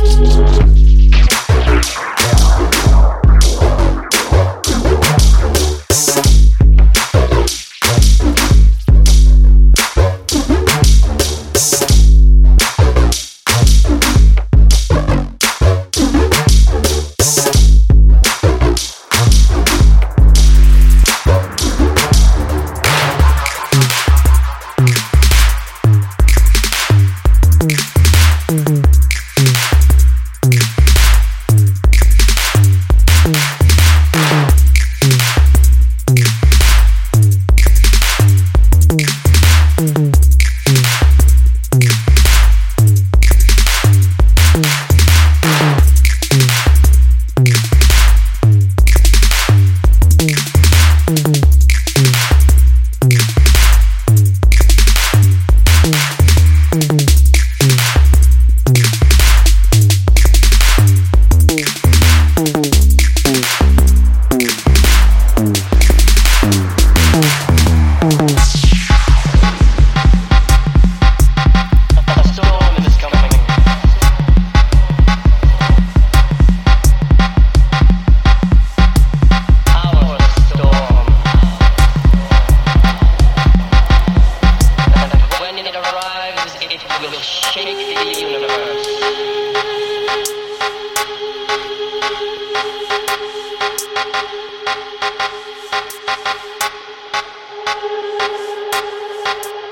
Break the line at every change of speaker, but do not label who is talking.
Música thank you